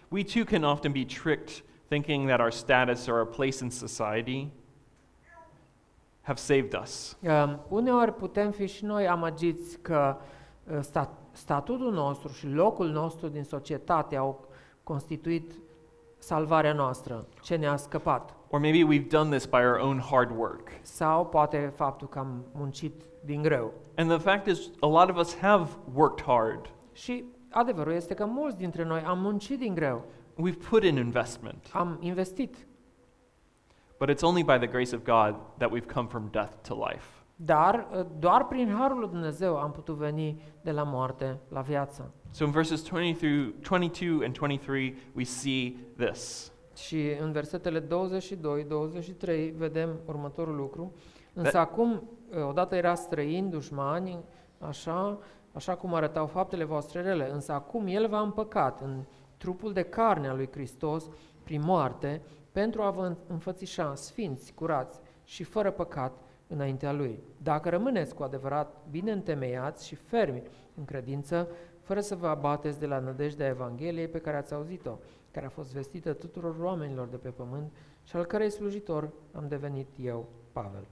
We too can often be tricked thinking that our status or our place in society have saved us. Um, uneori putem fi și noi amăgiți că uh, sta, statutul nostru și locul nostru din societate au constituit salvarea noastră, ce ne-a scăpat. Or maybe we've done this by our own hard work. Sau poate faptul că am muncit din greu. And the fact is, a lot of us have worked hard. Și adevărul este că mulți dintre noi am muncit din greu, We've put in investment. am investit, But it's only by the grace of God that we've come from death to life. dar uh, doar prin harul lui Dumnezeu am putut veni de la moarte la viață. So in verses 20 through 22 and 23, we see this. Și în versetele 22-23 vedem următorul lucru. Însă acum, uh, odată era străini, dușmani, așa, așa cum arătau faptele voastre rele, însă acum El v-a împăcat în trupul de carne al lui Hristos prin moarte, pentru a vă înfățișa sfinți, curați și fără păcat înaintea Lui. Dacă rămâneți cu adevărat bine întemeiați și fermi în credință, fără să vă abateți de la nădejdea Evangheliei pe care ați auzit-o, care a fost vestită tuturor oamenilor de pe pământ și al cărei slujitor am devenit eu, Pavel.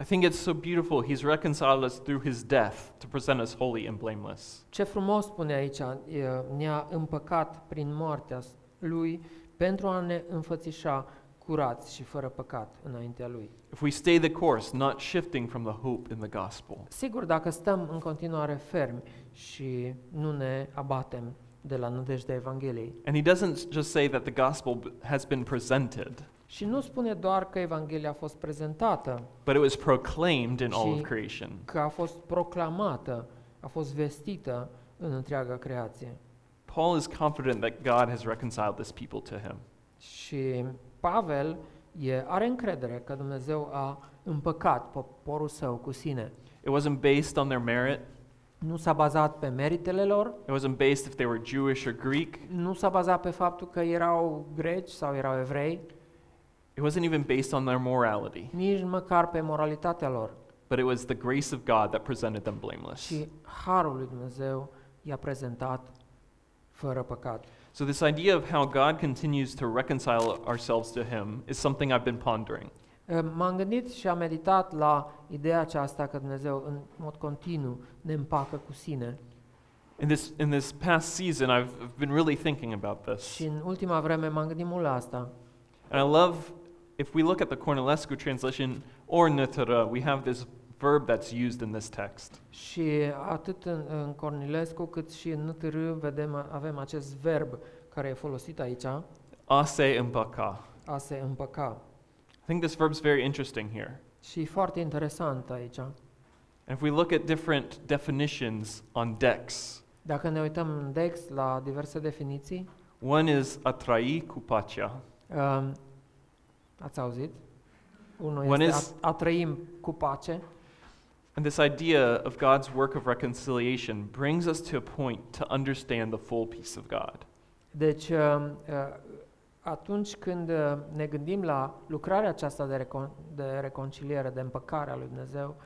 I think it's so beautiful. He's reconciled us through his death to present us holy and blameless. Ce frumos spune aici, e, ne-a împăcat prin moartea s- Lui pentru a ne înfățișa curați și fără păcat înaintea Lui. If we stay the course, not shifting from the hope in the gospel. Sigur, dacă stăm în continuare fermi și nu ne abatem de la nădejdea Evangheliei. And he doesn't just say that the gospel b- has been presented, Și nu spune doar că Evanghelia a fost prezentată, but it was proclaimed in all of Și- creation. că a fost proclamată, a fost vestită în întreaga creație. Paul is confident that God has reconciled this people to him. Și Pavel e, are încredere că Dumnezeu a împăcat poporul său cu sine. It wasn't based on their merit. Nu s-a bazat pe meritele lor, It wasn't based if they were Jewish or Greek. nu s-a bazat pe faptul că erau greci sau erau evrei, It wasn't even based on their morality. nici măcar pe moralitatea lor. But it was the grace of God that presented them blameless. Și harul lui Dumnezeu i-a prezentat fără păcat. So, this idea of how God continues to reconcile ourselves to Him is something I've been pondering. M-am gândit și am meditat la ideea aceasta că Dumnezeu în mod continuu ne împacă cu sine. In this, in this past season, I've, I've been really thinking about this. Și în ultima vreme m-am gândit mult la asta. And I love, if we look at the Cornelescu translation or Nitara, we have this verb that's used in this text. Și atât în, în Cornilescu cât și în NTR vedem, avem acest verb care e folosit aici, Ase împăca. a se împăca. I think this verb's very interesting here. Și e foarte interesant aici. And if we look at different definitions on dex, Dacă ne uităm în Dex la diverse definiții, one is a trai cu pacea. Um, ați auzit? Unul One este is- a, a trăim cu pace And this idea of God's work of reconciliation brings us to a point to understand the full peace of God. Deci, uh, uh, atunci când uh, ne gândim la lucrarea aceasta de, recon- de reconciliere, de împăcare a lui Dumnezeu,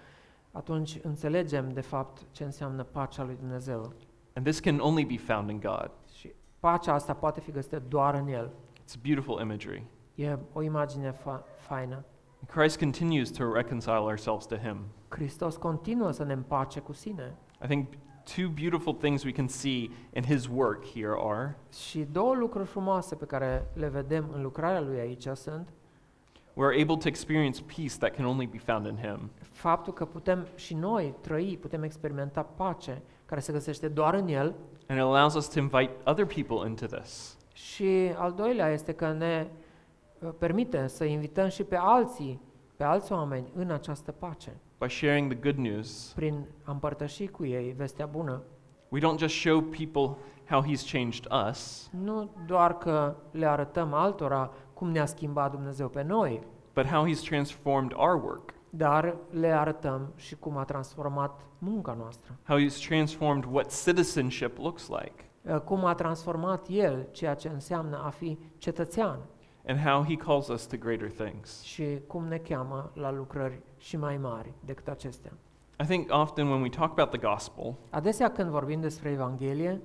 atunci înțelegem, de fapt, ce înseamnă pacea lui Dumnezeu. And this can only be found in God. Și pacea asta poate fi găsită doar în El. It's beautiful imagery. E o imagine fa- faină. Christ continues to reconcile ourselves to Him. Hristos continuă să ne împace cu sine. I think two beautiful things we can see in His work here are Și două lucruri frumoase pe care le vedem în lucrarea lui aici sunt we're able to experience peace that can only be found in Him. faptul că putem și noi trăi, putem experimenta pace care se găsește doar în El And it allows us to invite other people into this. și al doilea este că ne uh, permite să invităm și pe alții, pe alți oameni în această pace, By sharing the good news, prin a împărtăși cu ei vestea bună. we don't just show people how He's changed us, Nu doar că le arătăm altora cum ne-a schimbat Dumnezeu pe noi, but how He's transformed our work, dar le arătăm și cum a transformat munca noastră. how He's transformed what citizenship looks like, Uh, Cum a transformat El ceea ce înseamnă a fi cetățean and how He calls us to greater things. și cum ne cheamă la lucrări și mai mari decât acestea. I think often when we talk about the gospel, Adesea când vorbim despre Evanghelie,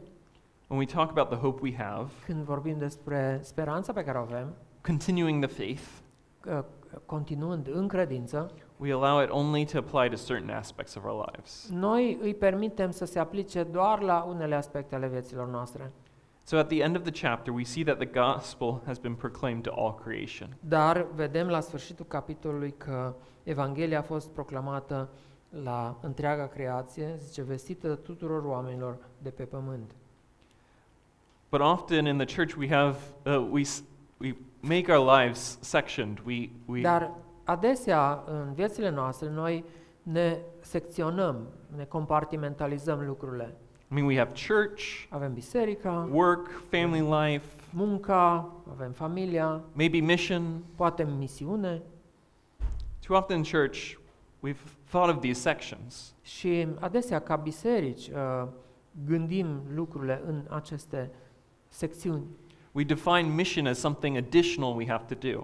when we talk about the hope we have, când vorbim despre speranța pe care o avem, continuing the faith, uh, continuând în credință, we allow it only to apply to certain aspects of our lives. noi îi permitem să se aplice doar la unele aspecte ale vieților noastre. So at the end of the chapter, we see that the gospel has been proclaimed to all creation. Dar vedem la sfârșitul capitolului că Evanghelia a fost proclamată la întreaga creație, zice, vestită tuturor oamenilor de pe pământ. But often in the church, we have uh, we s- we make our lives sectioned. We we Dar adesea în viețile noastre noi ne secționăm, ne compartimentalizăm lucrurile. I mean we have church, Avem biserica, work, family life, munca, avem familia, maybe mission. poate misiune Too often in church, we've thought of these sections. și adesea ca biserici uh, gândim lucrurile în aceste secțiuni. We define mission as something additional we have to do.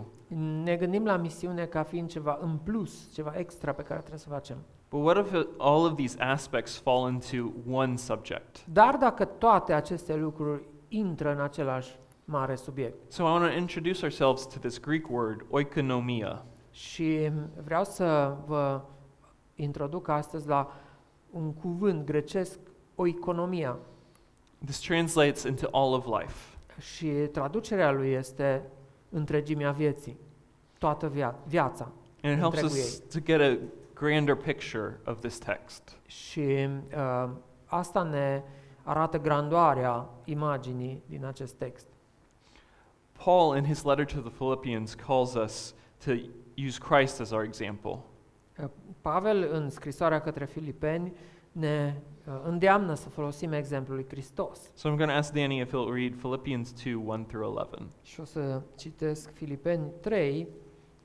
Ne gândim la misiune ca fiind ceva în plus, ceva extra pe care trebuie să facem. But what if it- all of these aspects fall into one subject? Dar dacă toate aceste lucruri intră în același mare subiect. So I want to introduce ourselves to this Greek word, oikonomia. Și vreau să vă introduc astăzi la un cuvânt grecesc, oikonomia. This translates into all of life. Și traducerea lui este întregimea vieții, toată via- viața. And it helps Întregul us to get a grander picture of this text. Și uh, asta ne arată grandoarea imaginii din acest text. Paul, in his letter to the Philippians, calls us to use Christ as our example. Uh, Pavel, în scrisoarea către Filipeni, ne uh, îndeamnă să folosim exemplul lui Hristos. So I'm going to ask Danny if he'll read Philippians 2 1 through 11. Și o să citesc Filipeni 3,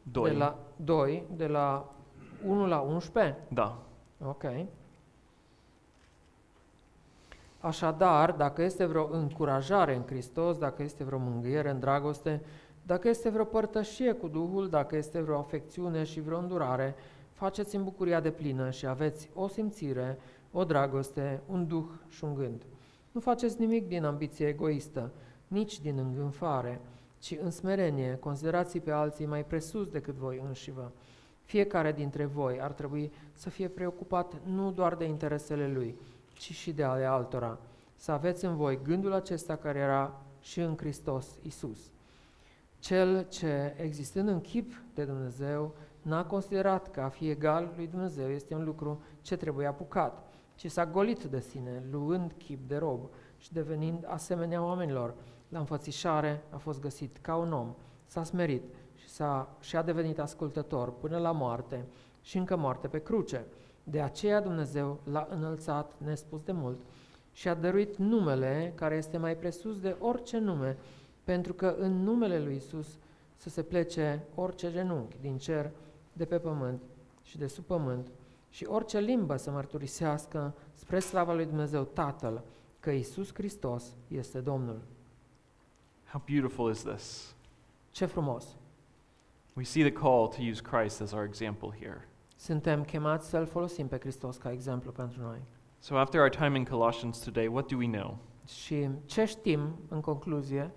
de Doi. la 2, de la 1 la 11. Da. Ok. Așadar, dacă este vreo încurajare în Hristos, dacă este vreo mângâiere în dragoste, dacă este vreo părtășie cu Duhul, dacă este vreo afecțiune și vreo îndurare, faceți în bucuria de plină și aveți o simțire, o dragoste, un duh și un gând. Nu faceți nimic din ambiție egoistă, nici din îngânfare, ci în smerenie considerați pe alții mai presus decât voi înșivă. Fiecare dintre voi ar trebui să fie preocupat nu doar de interesele lui, ci și de ale altora. Să aveți în voi gândul acesta care era și în Hristos Isus. Cel ce, existând în chip de Dumnezeu, n-a considerat că a fi egal lui Dumnezeu este un lucru ce trebuie apucat, ci s-a golit de sine, luând chip de rob și devenind asemenea oamenilor. La înfățișare a fost găsit ca un om, s-a smerit și, s-a, și a devenit ascultător până la moarte și încă moarte pe cruce. De aceea Dumnezeu l-a înălțat nespus de mult și a dăruit numele care este mai presus de orice nume, pentru că în numele lui Isus să se plece orice genunchi din cer, de pe pământ și de sub pământ și orice limbă să mărturisească spre slava lui Dumnezeu Tatăl că Isus Hristos este Domnul. How beautiful is this? Ce frumos! We see the call to use Christ as our example here. Suntem chemați să-L folosim pe Hristos ca exemplu pentru noi. So, after our time in Colossians today, what do we know? Și ce știm, în concluzie,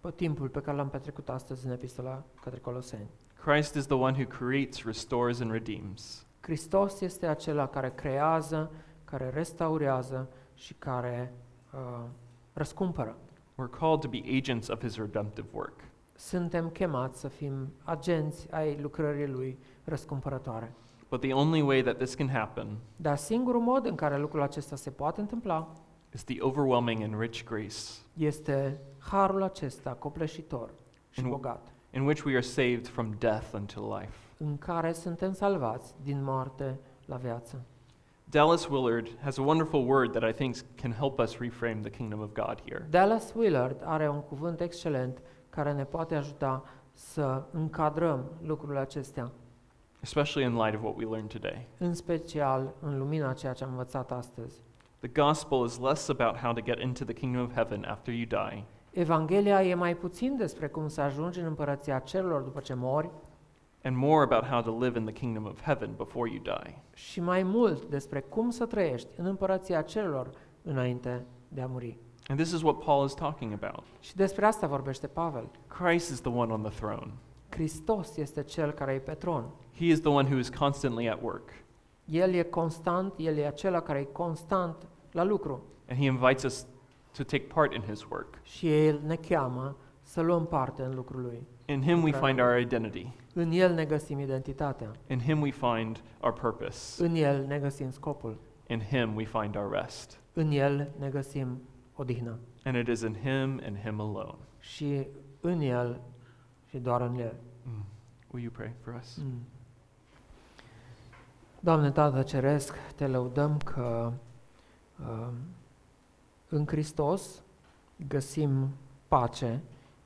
pe timpul pe care l-am petrecut astăzi în epistola către Coloseni? Christ is the one who creates, restores, and redeems. Hristos este acela care creează, care restaurează și care uh, răscumpără. We're called to be agents of his redemptive work. Suntem chemați să fim agenți ai lucrării Lui răscumpărătoare. But the only way that this can happen Dar singurul mod în care lucrul acesta se poate întâmpla is the overwhelming and rich grace este harul acesta copleșitor și In- bogat, in which we are saved from death unto life. în care suntem salvați din moarte la viață. Dallas Willard has a wonderful word that I think can help us reframe the kingdom of God here. Dallas Willard are un cuvânt excelent care ne poate ajuta să încadrăm lucrurile acestea, especially in light of what we learned today. în special în lumina a ceea ce am învățat astăzi. The gospel is less about how to get into the kingdom of heaven after you die Evanghelia e mai puțin despre cum să ajungi în împărăția cerurilor după ce mori and more about how to live in the kingdom of heaven before you die. și mai mult despre cum să trăiești în împărăția cerurilor înainte de a muri. And this is what Paul is talking about. Și despre asta vorbește Pavel. Christ is the one on the throne. Hristos este cel care e pe tron. He is the one who is constantly at work. El e constant, El e acela care e constant la lucru And he invites us to take part in his work. și El ne cheamă să luăm parte în lucrul Lui. In him we find our identity. În El ne găsim identitatea, In him we find our purpose. în El ne găsim scopul, In him we find our rest. în El ne găsim odihnă And it is in him and him alone. și în El și doar în El. Mm. Will you pray for us? Mm. Doamne Tată Ceresc, te lăudăm că uh, în Hristos găsim pace,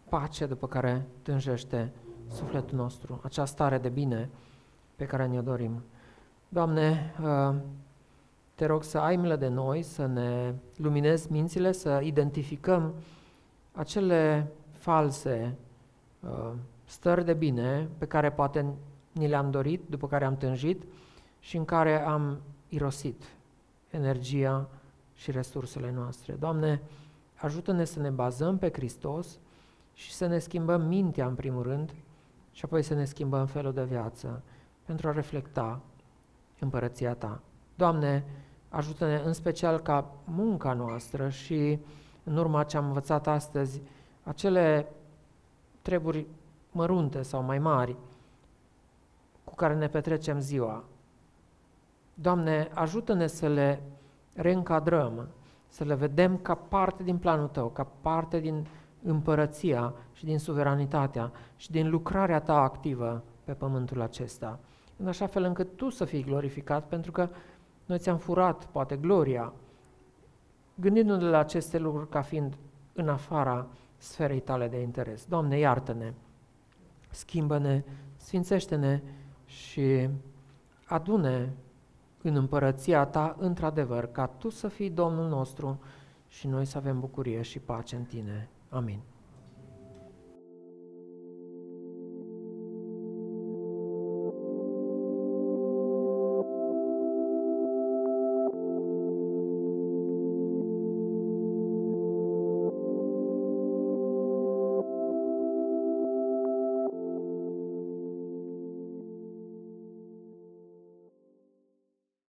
pace după care tânjește sufletul nostru, acea stare de bine pe care ne-o dorim. Doamne, uh, te rog să ai milă de noi, să ne luminezi mințile, să identificăm acele false uh, stări de bine pe care poate ni le-am dorit, după care am tânjit și în care am irosit energia și resursele noastre. Doamne, ajută-ne să ne bazăm pe Hristos și să ne schimbăm mintea în primul rând și apoi să ne schimbăm felul de viață pentru a reflecta împărăția Ta. Doamne, ajută-ne în special ca munca noastră și în urma ce am învățat astăzi, acele treburi mărunte sau mai mari cu care ne petrecem ziua. Doamne, ajută-ne să le reîncadrăm, să le vedem ca parte din planul Tău, ca parte din împărăția și din suveranitatea și din lucrarea Ta activă pe pământul acesta, în așa fel încât Tu să fii glorificat, pentru că noi ți-am furat, poate, gloria, gândindu-ne la aceste lucruri ca fiind în afara sferei Tale de interes. Doamne, iartă-ne, schimbă-ne, sfințește-ne și adune în împărăția Ta, într-adevăr, ca Tu să fii Domnul nostru și noi să avem bucurie și pace în Tine. Amin.